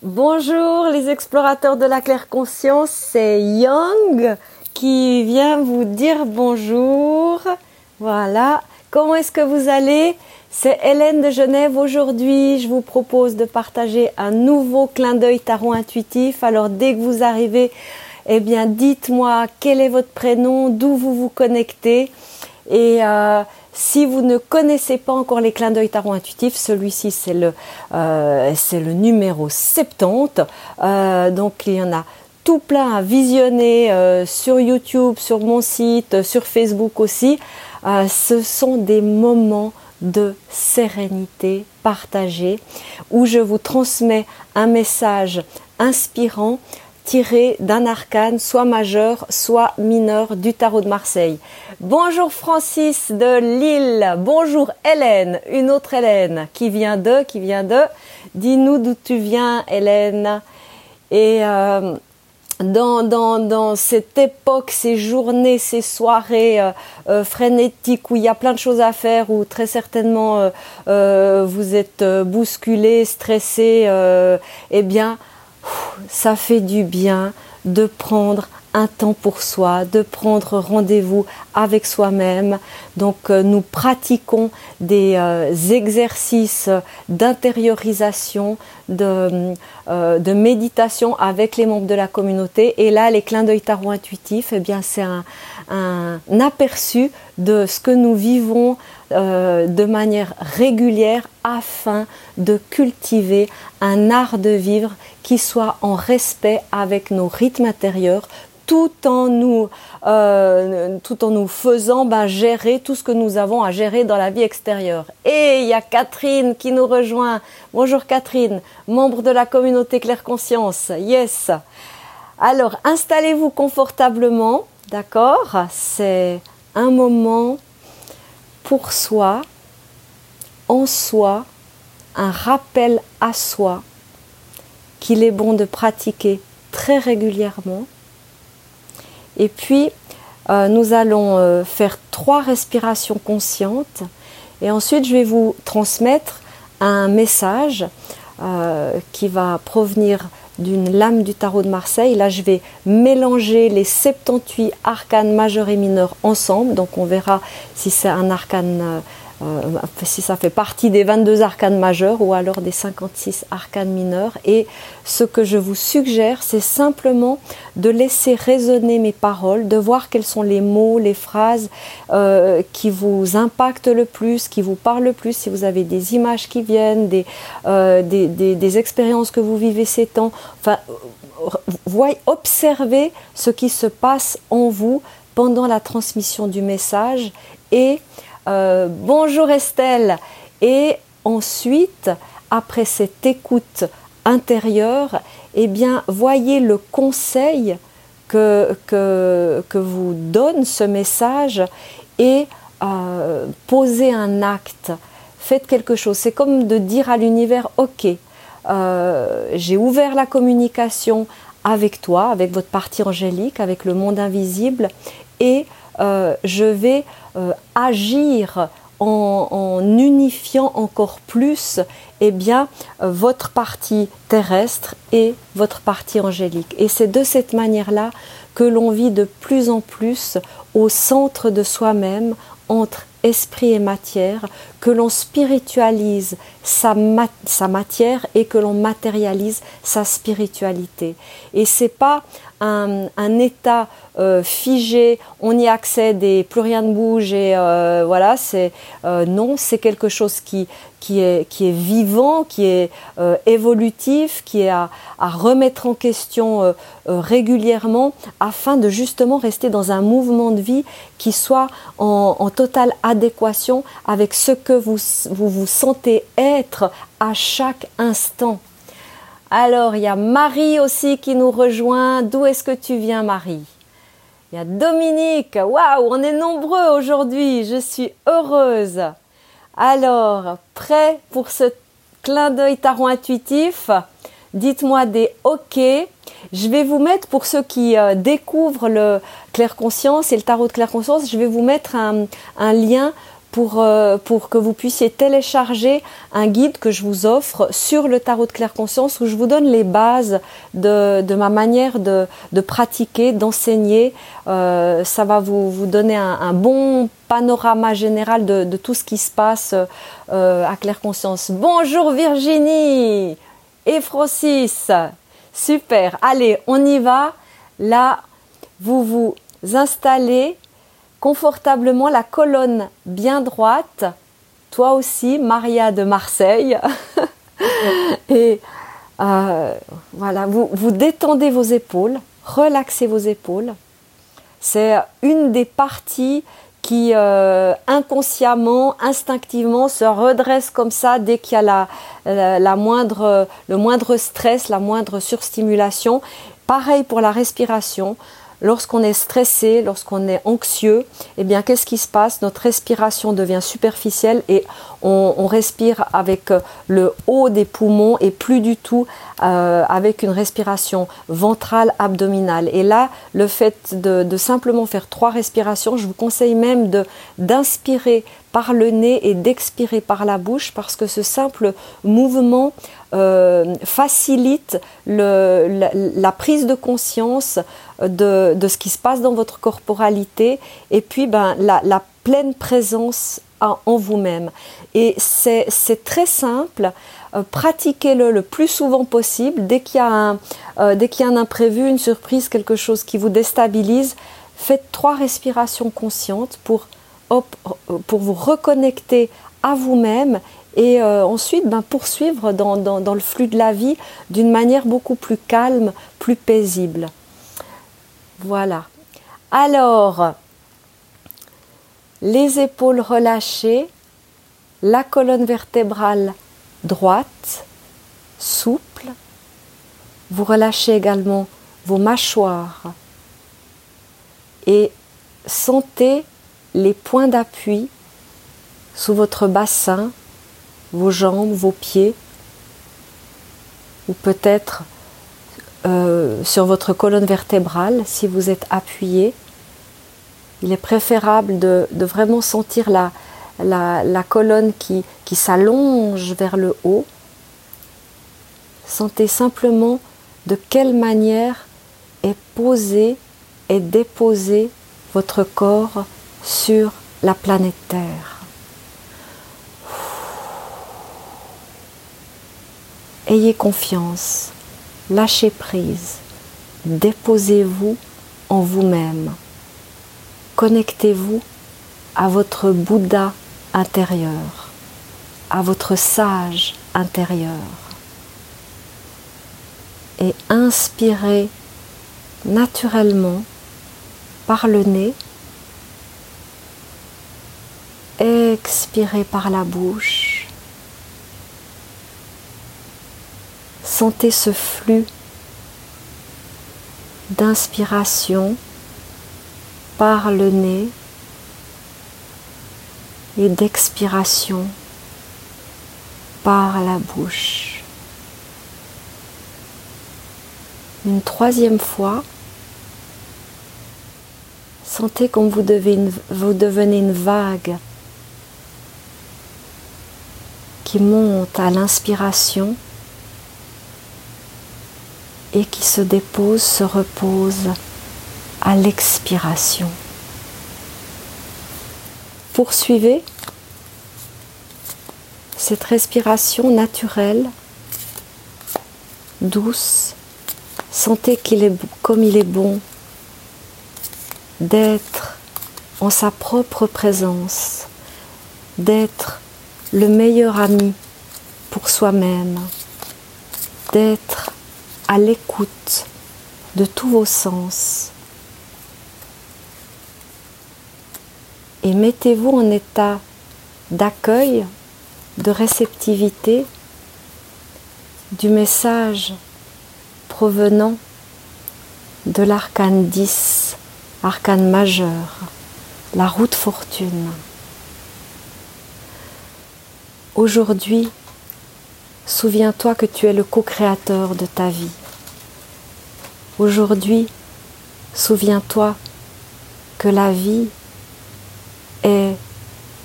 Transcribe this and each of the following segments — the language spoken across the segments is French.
Bonjour les explorateurs de la claire conscience, c'est Young qui vient vous dire bonjour. Voilà, comment est-ce que vous allez? C'est Hélène de Genève. Aujourd'hui, je vous propose de partager un nouveau clin d'œil tarot intuitif. Alors dès que vous arrivez, eh bien dites-moi quel est votre prénom, d'où vous vous connectez et euh, si vous ne connaissez pas encore les clins d'œil tarot intuitifs, celui-ci c'est le, euh, le numéro 70. Euh, donc il y en a tout plein à visionner euh, sur YouTube, sur mon site, sur Facebook aussi. Ce sont des moments de sérénité partagée où je vous transmets un message inspirant tiré d'un arcane, soit majeur, soit mineur du tarot de Marseille. Bonjour Francis de Lille, bonjour Hélène, une autre Hélène qui vient de, qui vient de. Dis-nous d'où tu viens Hélène. Et euh, dans, dans, dans, cette époque, ces journées, ces soirées euh, euh, frénétiques où il y a plein de choses à faire, où très certainement euh, euh vous êtes bousculé, stressé, eh bien, ça fait du bien de prendre un temps pour soi, de prendre rendez-vous avec soi-même. Donc euh, nous pratiquons des euh, exercices d'intériorisation, de, euh, de, méditation avec les membres de la communauté. Et là, les clins d'œil tarot intuitifs, eh c'est un, aperçu de ce que nous vivons de manière régulière afin de cultiver un art de vivre qui soit en respect avec nos rythmes intérieurs, tout en nous, euh, tout en nous faisant ben, gérer tout ce que nous avons à gérer dans la vie extérieure. Et il y a Catherine qui nous rejoint. Bonjour Catherine, membre de la communauté Claire Conscience. Yes. Alors installez-vous confortablement, d'accord? C'est un moment pour soi, en soi, un rappel à soi qu'il est bon de pratiquer très régulièrement et puis, euh, nous allons euh, faire trois respirations conscientes. Et ensuite, je vais vous transmettre un message euh, qui va provenir d'une lame du tarot de Marseille. Là, je vais mélanger les 78 arcanes majeurs et mineurs ensemble. Donc, on verra si c'est un arcane euh, si ça fait partie des 22 arcanes majeurs ou alors des 56 arcanes mineurs. Et ce que je vous suggère, c'est simplement de laisser résonner mes paroles, de voir quels sont les mots, les phrases euh, qui vous impactent le plus, qui vous parlent le plus, si vous avez des images qui viennent, des, euh, des, des expériences que vous vivez ces temps. Enfin, voyez, observez ce qui se passe en vous pendant la transmission du message et euh, bonjour Estelle. Et ensuite, après cette écoute intérieure, eh bien, voyez le conseil que, vous donne ce message et euh, posez un acte. Faites quelque chose. C'est comme de dire à l'univers, OK, euh, j'ai ouvert la communication avec toi, avec votre partie angélique, avec le monde invisible, et je vais euh, agir en, unifiant encore plus eh bien, euh, votre partie terrestre et votre partie angélique. Et c'est de cette manière-là que l'on vit de plus en plus au centre de soi-même, entre esprit et matière, que l'on spiritualise sa, sa, matière et que l'on matérialise sa spiritualité. Et c'est pas un, état euh, figé, on y accède et plus rien ne bouge et euh, voilà, c'est euh, non, c'est quelque chose qui qui est qui est vivant, qui est évolutif, qui est à, remettre en question régulièrement afin de justement rester dans un mouvement de vie qui soit en, en totale adéquation avec ce que vous vous, vous sentez être à chaque instant. Alors, il y a Marie aussi qui nous rejoint. D'où est-ce que tu viens, Marie? Il y a Dominique. Waouh, on est nombreux aujourd'hui. Je suis heureuse. Alors, prêt pour ce clin d'œil tarot intuitif? Dites-moi des OK. Je vais vous mettre, pour ceux qui euh, découvrent le clair conscience et le tarot de clair conscience, je vais vous mettre un lien pour, euh, pour que vous puissiez télécharger un guide que je vous offre sur le tarot de claire conscience où je vous donne les bases de, de ma manière de, de pratiquer, d'enseigner. Euh, ça va vous, vous donner un, bon panorama général de, de, tout ce qui se passe euh, à claire conscience. Bonjour Virginie et Francis. Super. Allez, on y va. Là, vous vous installez confortablement la colonne bien droite. Toi aussi, Maria de Marseille. Et euh, voilà, vous, vous détendez vos épaules, relaxez vos épaules. C'est une des parties qui euh, inconsciemment, instinctivement se redresse comme ça dès qu'il y a la, la, la, moindre, le moindre stress, la moindre surstimulation. Pareil pour la respiration lorsqu'on est stressé, lorsqu'on est anxieux, eh bien, qu'est-ce qui se passe? Notre respiration devient superficielle et on, respire avec le haut des poumons et plus du tout euh, avec une respiration ventrale abdominale. Et là, le fait de, simplement faire trois respirations, je vous conseille même d'inspirer par le nez et d'expirer par la bouche parce que ce simple mouvement euh, facilite la, prise de conscience de, ce qui se passe dans votre corporalité et puis ben, la, pleine présence en, vous-même. Et c'est très simple. Euh, pratiquez-le le plus souvent possible. Dès qu'il y, euh, qu y, a un imprévu, une surprise, quelque chose qui vous déstabilise, faites trois respirations conscientes pour pour vous reconnecter à vous-même et euh, ensuite ben, poursuivre dans, le flux de la vie d'une manière beaucoup plus calme, plus paisible. Voilà. Alors, les épaules relâchées, la colonne vertébrale droite, souple. Vous relâchez également vos mâchoires et sentez les points d'appui sous votre bassin, vos jambes, vos pieds, ou peut-être euh, sur votre colonne vertébrale si vous êtes appuyé. Il est préférable de, vraiment sentir la colonne qui, qui s'allonge vers le haut. Sentez simplement de quelle manière est posé et déposé votre corps sur la planète Terre. Ayez confiance, lâchez prise, déposez-vous en vous-même, connectez-vous à votre Bouddha intérieur, à votre sage intérieur. Et inspirez naturellement par le nez. Expirez par la bouche. Sentez ce flux d'inspiration par le nez et d'expiration par la bouche. Une troisième fois, sentez comme vous, devenez une vague qui monte à l'inspiration et qui se dépose, se repose à l'expiration. Poursuivez cette respiration naturelle, douce. Sentez qu'il est comme il est bon d'être en sa propre présence, d'être le meilleur ami pour soi-même, d'être à l'écoute de tous vos sens. Et mettez-vous en état d'accueil, de réceptivité du message provenant de l'arcane 10, arcane majeur, la route fortune. Aujourd'hui, souviens-toi que tu es le co-créateur de ta vie. Aujourd'hui, souviens-toi que la vie est,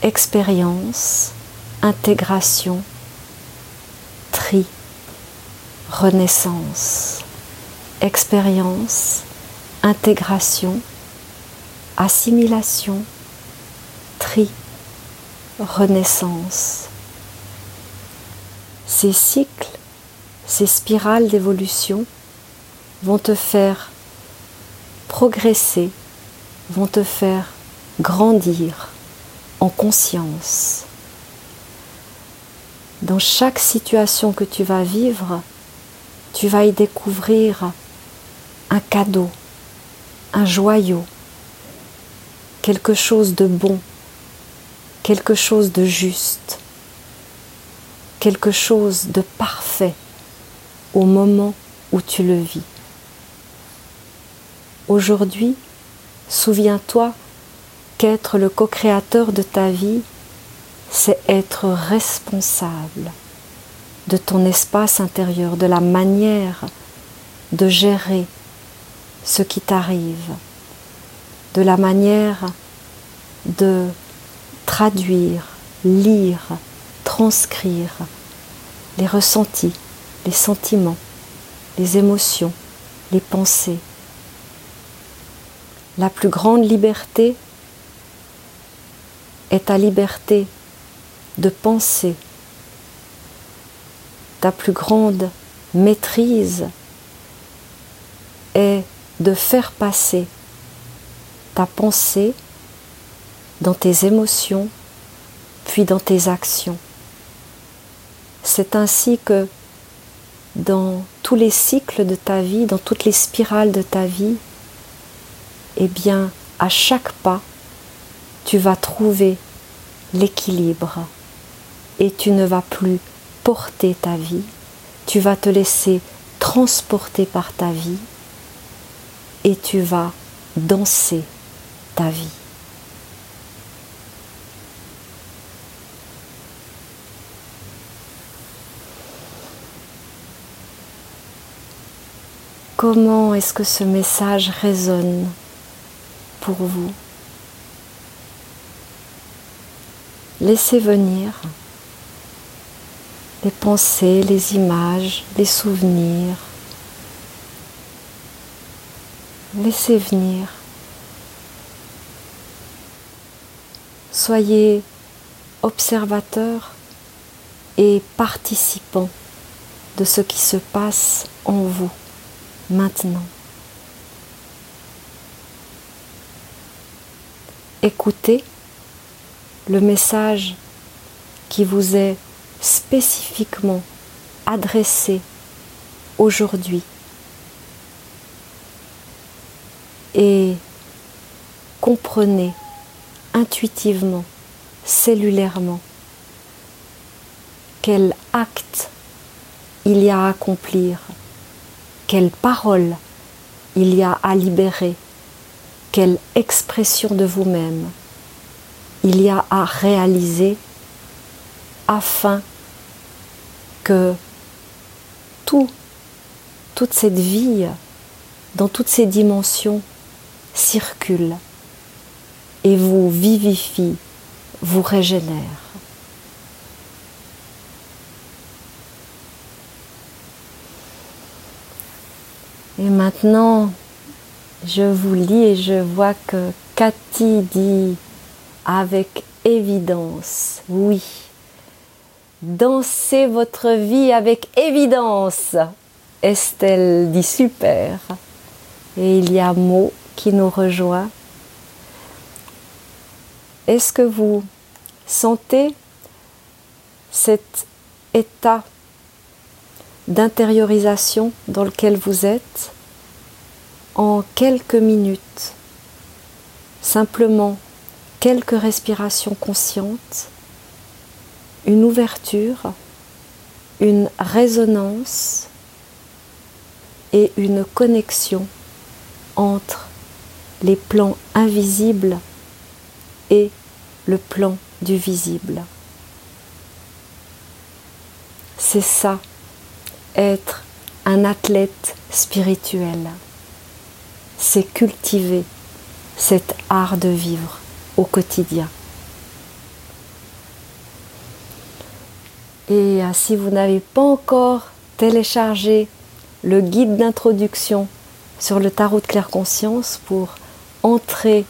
expérience, intégration, tri, renaissance, expérience, intégration, assimilation, tri, renaissance. Ces cycles, ces spirales d'évolution vont te faire progresser, vont te faire grandir en conscience. Dans chaque situation que tu vas vivre, tu vas y découvrir un cadeau, un joyau, quelque chose de bon, quelque chose de juste, quelque chose de parfait au moment où tu le vis. Aujourd'hui, souviens-toi qu'être le co-créateur de ta vie, c'est être responsable de ton espace intérieur, de la manière de gérer ce qui t'arrive, de la manière de traduire, lire, transcrire les ressentis, les sentiments, les émotions, les pensées. La plus grande liberté est ta liberté de penser. Ta plus grande maîtrise est de faire passer ta pensée dans tes émotions, puis dans tes actions. C'est ainsi que dans tous les cycles de ta vie, dans toutes les spirales de ta vie, eh bien, à chaque pas, tu vas trouver l'équilibre. Et tu ne vas plus porter ta vie, tu vas te laisser transporter par ta vie. Et tu vas danser ta vie. Comment est-ce que ce message résonne? Pour vous Laissez venir les pensées, les images, les souvenirs. Laissez venir. Soyez observateur et participant de ce qui se passe en vous maintenant. Écoutez le message qui vous est spécifiquement adressé aujourd'hui. Et comprenez intuitivement, cellulairement, quel acte il y a à accomplir, quelle parole il y a à libérer, quelle expression de vous-même il y a à réaliser afin que tout, toute cette vie, dans toutes ces dimensions, circule et vous vivifie, vous régénère. Et maintenant, je vous lis et je vois que Cathy dit avec évidence, oui. Dansez votre vie avec évidence. Estelle dit super. Et il y a Mo qui nous rejoint. Est-ce que vous sentez cet état d'intériorisation dans lequel vous êtes? En quelques minutes Simplement quelques respirations conscientes, une ouverture, une résonance et une connexion entre les plans invisibles et le plan du visible. C'est ça, être un athlète spirituel. C'est cultiver cet art de vivre au quotidien. Et euh, si vous n'avez pas encore téléchargé le guide d'introduction sur le tarot de claire conscience pour entrer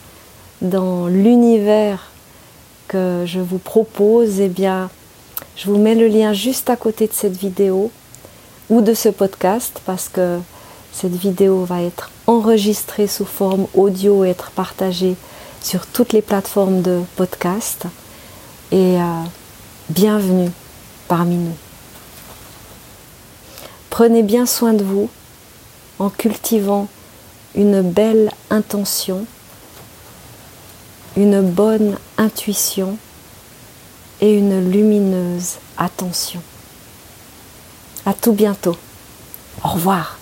dans l'univers que je vous propose, eh bien, je vous mets le lien juste à côté de cette vidéo ou de ce podcast parce que cette vidéo va être enregistrée sous forme audio et être partagée sur toutes les plateformes de podcast. Et euh, bienvenue parmi nous. Prenez bien soin de vous en cultivant une belle intention, une bonne intuition et une lumineuse attention. À tout bientôt. Au revoir.